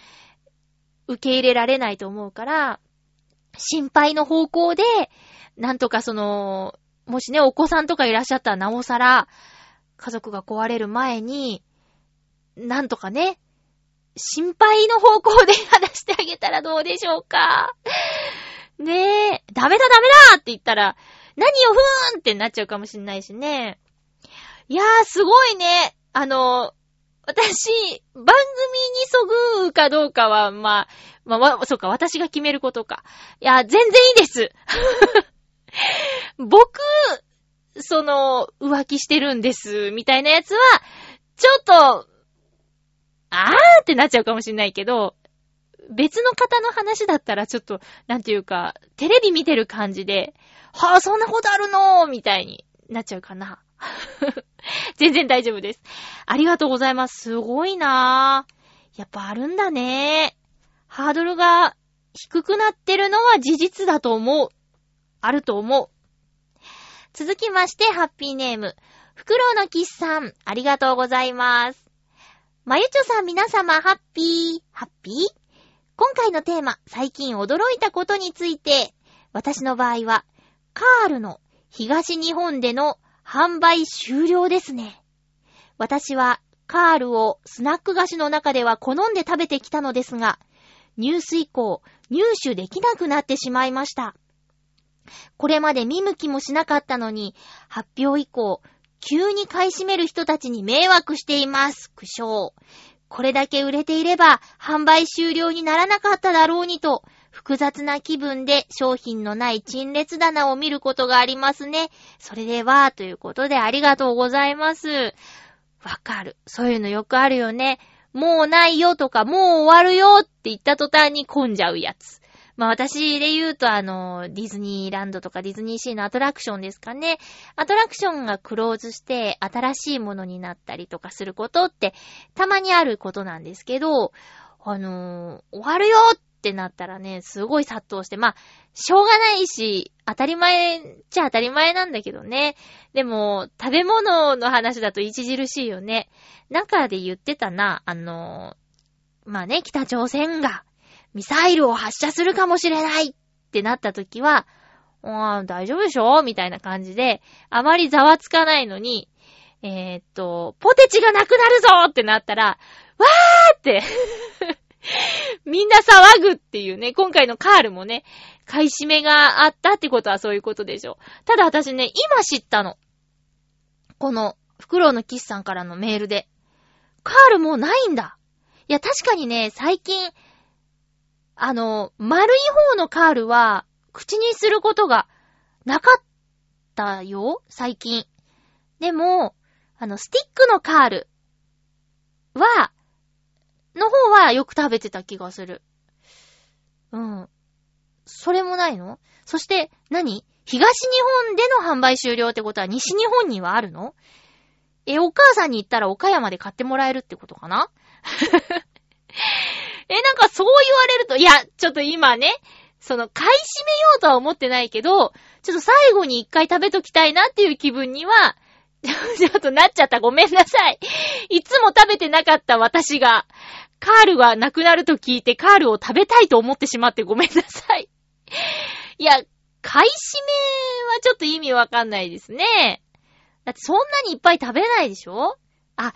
受け入れられないと思うから、心配の方向で、なんとかその、もしね、お子さんとかいらっしゃったらなおさら、家族が壊れる前に、なんとかね、心配の方向で話してあげたらどうでしょうか。ねえ、ダメだダメだって言ったら、何よふーんってなっちゃうかもしんないしね。いやー、すごいね。あの、私、番組にそぐうかどうかは、まあ、まあ、そうか、私が決めることか。いや、全然いいです。僕、その、浮気してるんです、みたいなやつは、ちょっと、あーってなっちゃうかもしんないけど、別の方の話だったらちょっと、なんていうか、テレビ見てる感じで、はぁ、そんなことあるのみたいになっちゃうかな。全然大丈夫です。ありがとうございます。すごいなぁ。やっぱあるんだね。ハードルが低くなってるのは事実だと思う。あると思う。続きまして、ハッピーネーム。フクロウのキスさん、ありがとうございます。まゆちょさん皆様、ハッピー、ハッピー？今回のテーマ、最近驚いたことについて、私の場合は、カールの東日本での販売終了ですね。私はカールをスナック菓子の中では好んで食べてきたのですが、ニュース以降、入手できなくなってしまいました。これまで見向きもしなかったのに、発表以降、急に買い占める人たちに迷惑しています。苦笑。これだけ売れていれば、販売終了にならなかっただろうにと、複雑な気分で商品のない陳列棚を見ることがありますね。それでは、ということでありがとうございます。わかる。そういうのよくあるよね。もうないよとか、もう終わるよって言った途端に混んじゃうやつ。まあ私で言うとあの、ディズニーランドとかディズニーシーのアトラクションですかね。アトラクションがクローズして新しいものになったりとかすることってたまにあることなんですけど、あのー終わるよってなったらね、すごい殺到して、まあ、しょうがないし、当たり前っちゃ当たり前なんだけどね。でも、食べ物の話だと著しいよね。中で言ってたな、あのーまあね、北朝鮮がミサイルを発射するかもしれないってなった時は、ああ、大丈夫でしょ？みたいな感じで、あまりざわつかないのに、えーっと、ポテチがなくなるぞってなったら、わーって、みんな騒ぐっていうね、今回のカールもね、買い占めがあったってことはそういうことでしょ。ただ私ね、今知ったの。この、フクロウのキスさんからのメールで。カールもうないんだ。いや、確かにね、最近、あの、丸い方のカールは、口にすることがなかったよ、最近。でも、あの、スティックのカールは、の方はよく食べてた気がする。うん。それもないの？そして何、東日本での販売終了ってことは西日本にはあるの？え、お母さんに言ったら岡山で買ってもらえるってことかな？え、なんかそう言われると、いや、ちょっと今ね、その、買い占めようとは思ってないけど、ちょっと最後に一回食べときたいなっていう気分には、ちょっとなっちゃった。ごめんなさい。いつも食べてなかった私が、カールがなくなると聞いてカールを食べたいと思ってしまってごめんなさい。いや、買い占めはちょっと意味わかんないですね。だってそんなにいっぱい食べないでしょ？あ、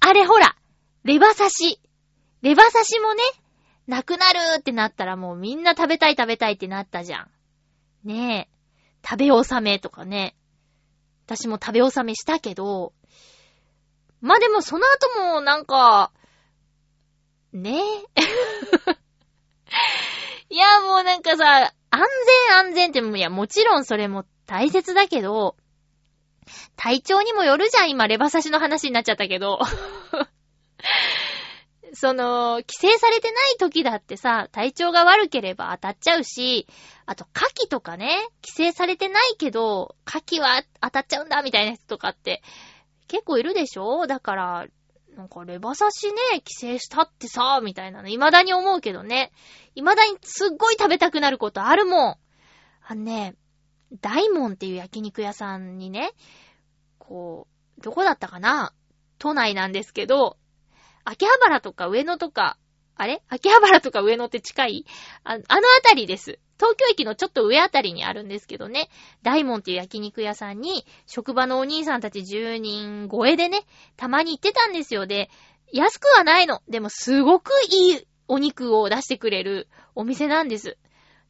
あれほら、レバ刺し。レバ刺しもね、なくなるってなったらもうみんな食べたい食べたいってなったじゃん。ねえ。食べ納めとかね。私も食べ納めしたけど、まあ、でもその後もなんか、ねえ。いや、もうなんかさ、安全安全っても、いや、もちろんそれも大切だけど、体調にもよるじゃん、今、レバ刺しの話になっちゃったけど。その、規制されてない時だってさ、体調が悪ければ当たっちゃうし、あと、牡蠣とかね、規制されてないけど、牡蠣は当たっちゃうんだ、みたいな人とかって、結構いるでしょ？だから、なんか、レバ刺しね、規制したってさ、みたいなの、未だに思うけどね。未だにすっごい食べたくなることあるもん。あのね、大門っていう焼肉屋さんにね、こう、どこだったかな？都内なんですけど、秋葉原とか上野とか、あれ？秋葉原とか上野って近い？ああのあたりです。東京駅のちょっと上あたりにあるんですけどね、大門っていう焼肉屋さんに、職場のお兄さんたち10人超えでね、たまに行ってたんですよ。で、安くはないの。でもすごくいいお肉を出してくれるお店なんです。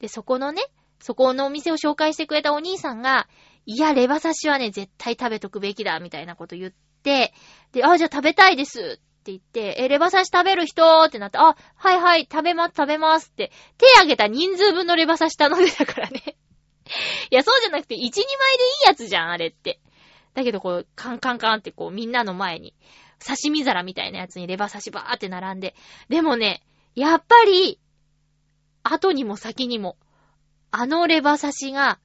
で、そこのね、そこのお店を紹介してくれたお兄さんが、いや、レバ刺しはね、絶対食べとくべきだ、みたいなこと言って、で、あ、じゃあ食べたいですって言って、え、レバ刺し食べる人？ってなって、あ、はいはい、食べます、食べますって、手挙げた人数分のレバ刺し頼んでたからね。いや、そうじゃなくて、1、2枚でいいやつじゃん、あれって。だけど、こう、カンカンカンってこう、みんなの前に、刺身皿みたいなやつにレバ刺しばーって並んで。でもね、やっぱり、後にも先にも、あのレバ刺しが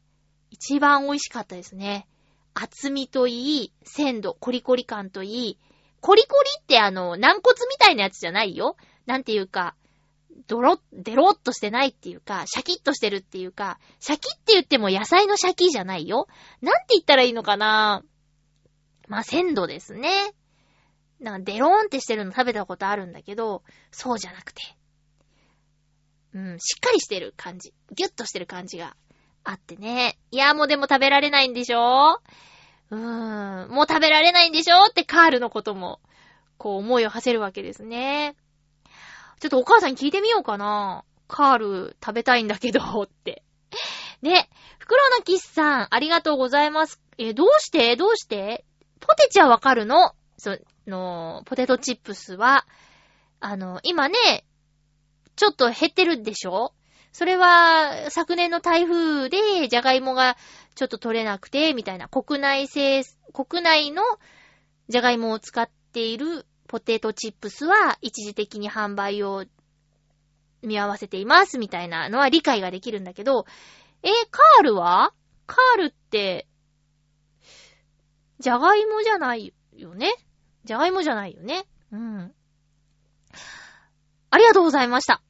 一番美味しかったですね。厚みといい、鮮度、コリコリ感といい、コリコリってあの、軟骨みたいなやつじゃないよ。なんていうか、ドロッ、デロッとしてないっていうか、シャキッとしてるっていうか、シャキって言っても野菜のシャキじゃないよ。なんて言ったらいいのかなまあ、鮮度ですね。なんかデローンってしてるの食べたことあるんだけど、そうじゃなくて。うん、しっかりしてる感じ。ギュッとしてる感じがあってね。いや、もうでも食べられないんでしょ？うーん、もう食べられないんでしょってカールのことも、こう思いを馳せるわけですね。ちょっとお母さんに聞いてみようかな。カール食べたいんだけど、って。ね、袋のキスさん、ありがとうございます。え、どうして？どうして？ポテチはわかるの？その、ポテトチップスは、あの、今ね、ちょっと減ってるでしょ？それは、昨年の台風で、じゃがいもがちょっと取れなくて、みたいな、国内製、国内のじゃがいもを使っているポテトチップスは、一時的に販売を見合わせています、みたいなのは理解ができるんだけど、え、カールはカールって、じゃがいもじゃないよね？じゃがいもじゃないよね？うん。ありがとうございました。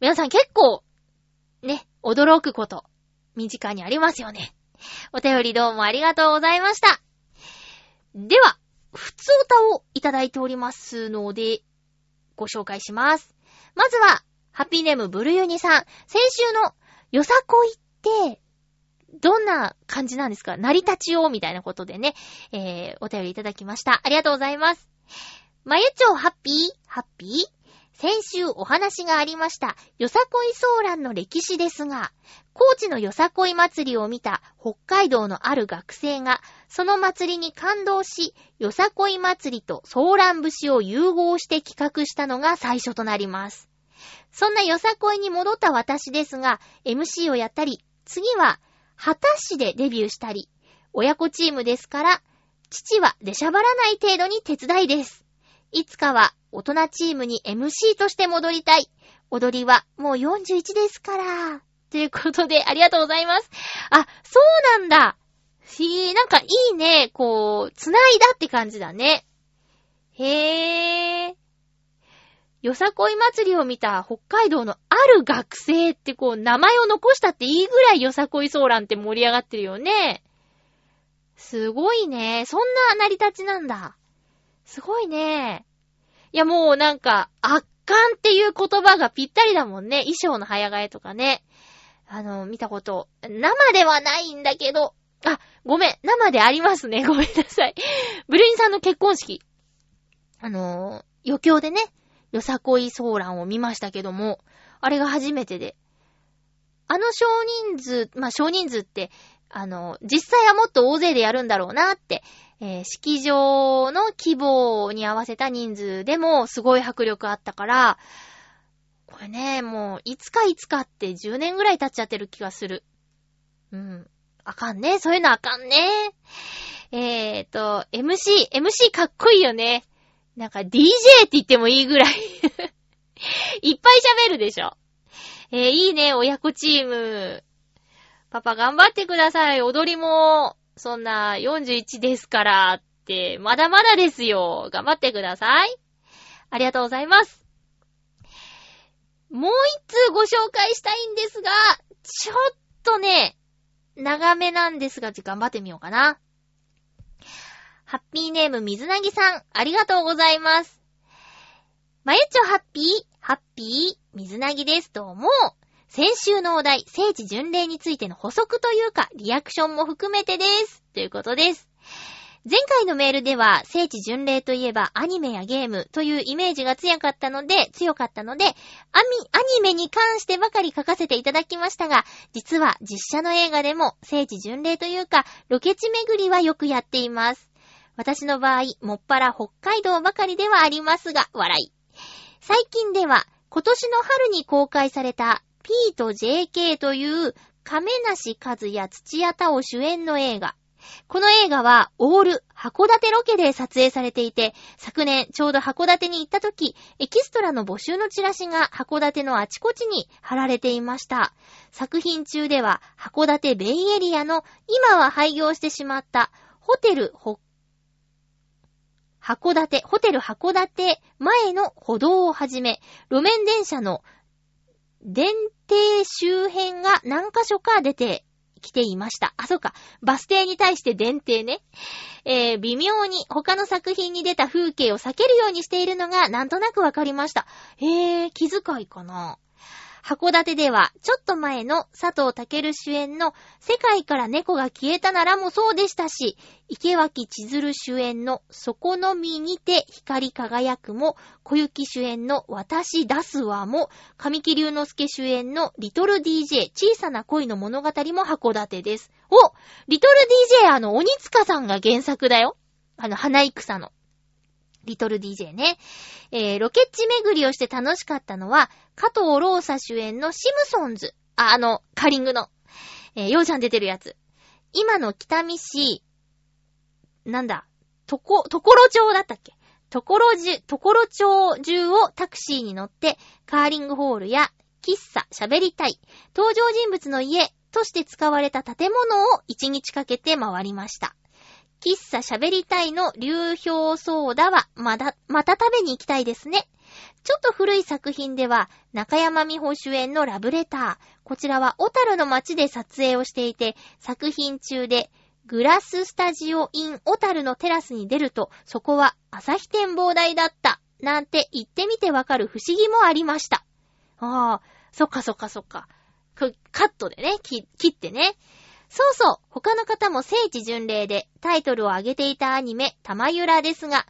皆さん結構、ね、驚くこと、身近にありますよね。お便りどうもありがとうございました。では、普通歌をいただいておりますので、ご紹介します。まずは、ハッピーネームブルユニさん。先週のよさこいって、どんな感じなんですか？成り立ちをみたいなことでね、えー、お便りいただきました。ありがとうございます。まゆちょハッピー？ハッピー？先週お話がありました、よさこいソーランの歴史ですが、高知のよさこい祭りを見た北海道のある学生が、その祭りに感動し、よさこい祭りとソーラン節を融合して企画したのが最初となります。そんなよさこいに戻った私ですが、MC をやったり、次は旗市でデビューしたり、親子チームですから、父は出しゃばらない程度に手伝いです。いつかは大人チームに MC として戻りたい。踊りはもう41ですから。ということで、ありがとうございます。あ、そうなんだ。ひー、なんかいいね。こう、繋いだって感じだね。へー。よさこい祭りを見た北海道のある学生ってこう、名前を残したっていいぐらいよさこいソーランって盛り上がってるよね。すごいね。そんな成り立ちなんだ。すごいね。いやもうなんか、圧巻っていう言葉がぴったりだもんね。衣装の早替えとかね。あの、見たこと、生ではないんだけど、あ、ごめん、生でありますね。ごめんなさい。ブルインさんの結婚式。あの余興でね、よさこいソーランを見ましたけども、あれが初めてで。あの少人数、まあ、少人数って、あの、実際はもっと大勢でやるんだろうなって、えー、式場の規模に合わせた人数でもすごい迫力あったから、これね、もう、いつかいつかって10年ぐらい経っちゃってる気がする。うん。あかんね。そういうのあかんね。えーと、MC、MC かっこいいよね。なんか DJ って言ってもいいぐらい いっぱい喋るでしょ。えー、いいね、親子チーム。パパ頑張ってください。踊りも、そんな41ですからって、まだまだですよ。頑張ってください。ありがとうございます。もう一通ご紹介したいんですが、ちょっとね、長めなんですが、頑張ってみようかな。ハッピーネーム水なぎさん、ありがとうございます。まゆちょハッピー、ハッピー、水なぎです。どうも。先週のお題、聖地巡礼についての補足というか、リアクションも含めてです。ということです。前回のメールでは、聖地巡礼といえばアニメやゲームというイメージが強かったので、強かったので、アミ、アニメに関してばかり書かせていただきましたが、実は実写の映画でも聖地巡礼というか、ロケ地巡りはよくやっています。私の場合、もっぱら北海道ばかりではありますが、笑い。最近では、今年の春に公開された P と JK という亀梨和也土屋太鳳主演の映画。この映画はオール函館ロケで撮影されていて、昨年ちょうど函館に行った時、エキストラの募集のチラシが函館のあちこちに貼られていました。作品中では函館ベイエリアの今は廃業してしまったホテル函館、ホテル函館前の歩道をはじめ、路面電車の電停周辺が何箇所か出てきていました。あ、そうか。バス停に対して電停ね。えー、微妙に他の作品に出た風景を避けるようにしているのがなんとなくわかりました。へー、気遣いかな。函館では、ちょっと前の佐藤健主演の世界から猫が消えたならもそうでしたし、池脇千鶴主演の底のみにて光り輝くも、小雪主演の私出すわも、神木隆之介主演のリトル DJ 小さな恋の物語も函館です。おリトル DJ あの、鬼塚さんが原作だよ。あの、花戦の。リトル DJ ね。えー、ロケッチ巡りをして楽しかったのは、加藤ローサ主演のシムソンズ。あ、あの、カーリングの。えー、ようちゃん出てるやつ。今の北見市、なんだ、とこ、ところ町だったっけ？ところじゅ、ところ町中をタクシーに乗って、カーリングホールや喫茶、喋りたい、登場人物の家として使われた建物を一日かけて回りました。喫茶喋りたいの流氷ソーダはまだ、また食べに行きたいですね。ちょっと古い作品では、中山美穂主演のラブレター。こちらは小樽の街で撮影をしていて、作品中で、グラススタジオイン小樽のテラスに出ると、そこは朝日展望台だった。なんて言ってみてわかる不思議もありました。ああ、そっかそっかそっか。カットでね、切ってね。そうそう、他の方も聖地巡礼でタイトルを挙げていたアニメ、玉ゆらですが、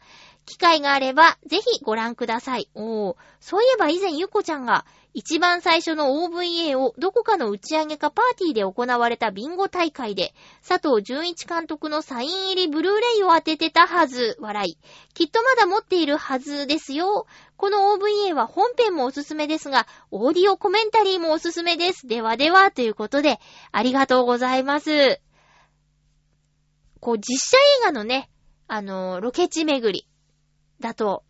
機会があればぜひご覧ください。おー、そういえば以前ゆこちゃんが一番最初の OVA をどこかの打ち上げかパーティーで行われたビンゴ大会で佐藤純一監督のサイン入りブルーレイを当ててたはず、笑い。きっとまだ持っているはずですよ。この OVA は本編もおすすめですが、オーディオコメンタリーもおすすめです。ではでは、ということで、ありがとうございます。こう、実写映画のね、あのーロケ地巡りだと、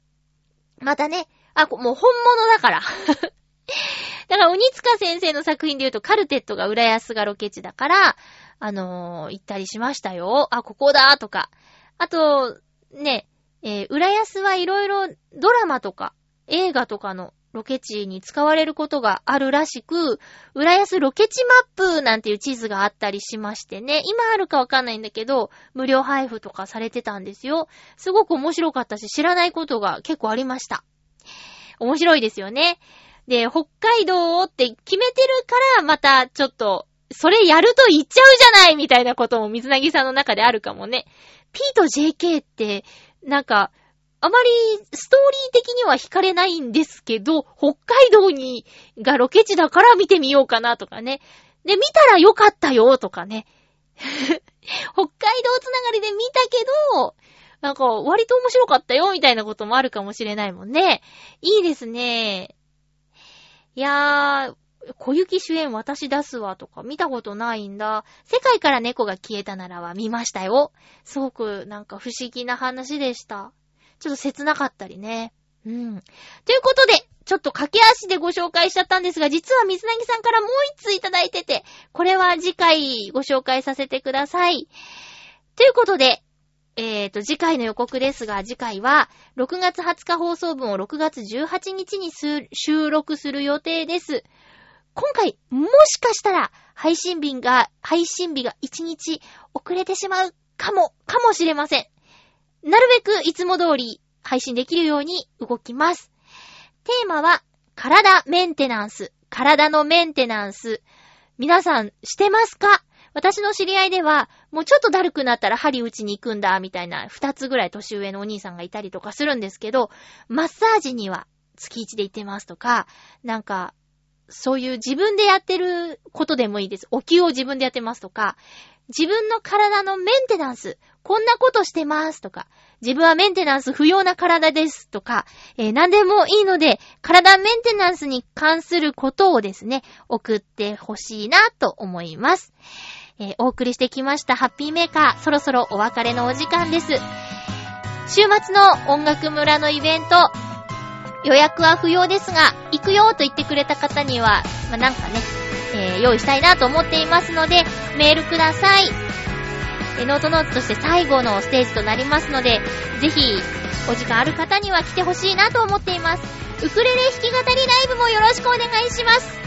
またね、あ、もう本物だから。だから、鬼塚先生の作品で言うと、カルテットが浦安がロケ地だから、あのー行ったりしましたよ。あ、ここだとか。あと、ね、えー浦安はいろいろドラマとか映画とかのロケ地に使われることがあるらしく、浦安ロケ地マップなんていう地図があったりしましてね、今あるかわかんないんだけど、無料配布とかされてたんですよ。すごく面白かったし、知らないことが結構ありました。面白いですよね。で、北海道って決めてるから、またちょっと、それやると言っちゃうじゃないみたいなことも水なぎさんの中であるかもね。P と JK って、なんか、あまりストーリー的には惹かれないんですけど、北海道に、がロケ地だから見てみようかなとかね。で、見たらよかったよとかね。北海道つながりで見たけど、なんか割と面白かったよみたいなこともあるかもしれないもんね。いいですね。いやー、小雪主演私出すわとか見たことないんだ。世界から猫が消えたならは見ましたよ。すごくなんか不思議な話でした。ちょっと切なかったりね。うん。ということで、ちょっと駆け足でご紹介しちゃったんですが、実は水なぎさんからもう一通いただいてて、これは次回ご紹介させてください。ということで、えーと、次回の予告ですが、次回は、6月20日放送分を6月18日に収録する予定です。今回、もしかしたら、配信日が、配信日が1日遅れてしまうかも、かもしれません。なるべくいつも通り配信できるように動きます。テーマは、体メンテナンス。体のメンテナンス。皆さん、してますか？私の知り合いでは、もうちょっとだるくなったら針打ちに行くんだ、みたいな、二つぐらい年上のお兄さんがいたりとかするんですけど、マッサージには月一で行ってますとか、なんか、そういう自分でやってることでもいいです。お灸を自分でやってますとか、自分の体のメンテナンス、こんなことしてますとか、自分はメンテナンス不要な体ですとか、えー何でもいいので、体メンテナンスに関することをですね、送ってほしいなと思います。えーお送りしてきましたハッピーメーカー、そろそろお別れのお時間です。週末の音楽村のイベント、予約は不要ですが、行くよと言ってくれた方には、まあ、なんかね、えー用意したいなと思っていますので、メールください。えーノートノートとして最後のステージとなりますので、ぜひ、お時間ある方には来てほしいなと思っています。ウクレレ弾き語りライブもよろしくお願いします。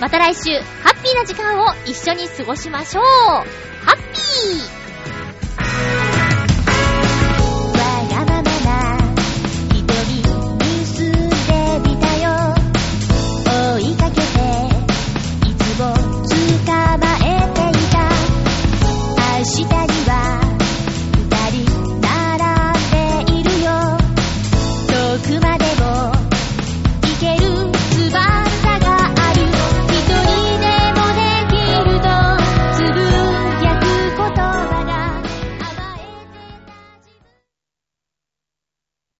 また来週、ハッピーな時間を一緒に過ごしましょう。ハッピー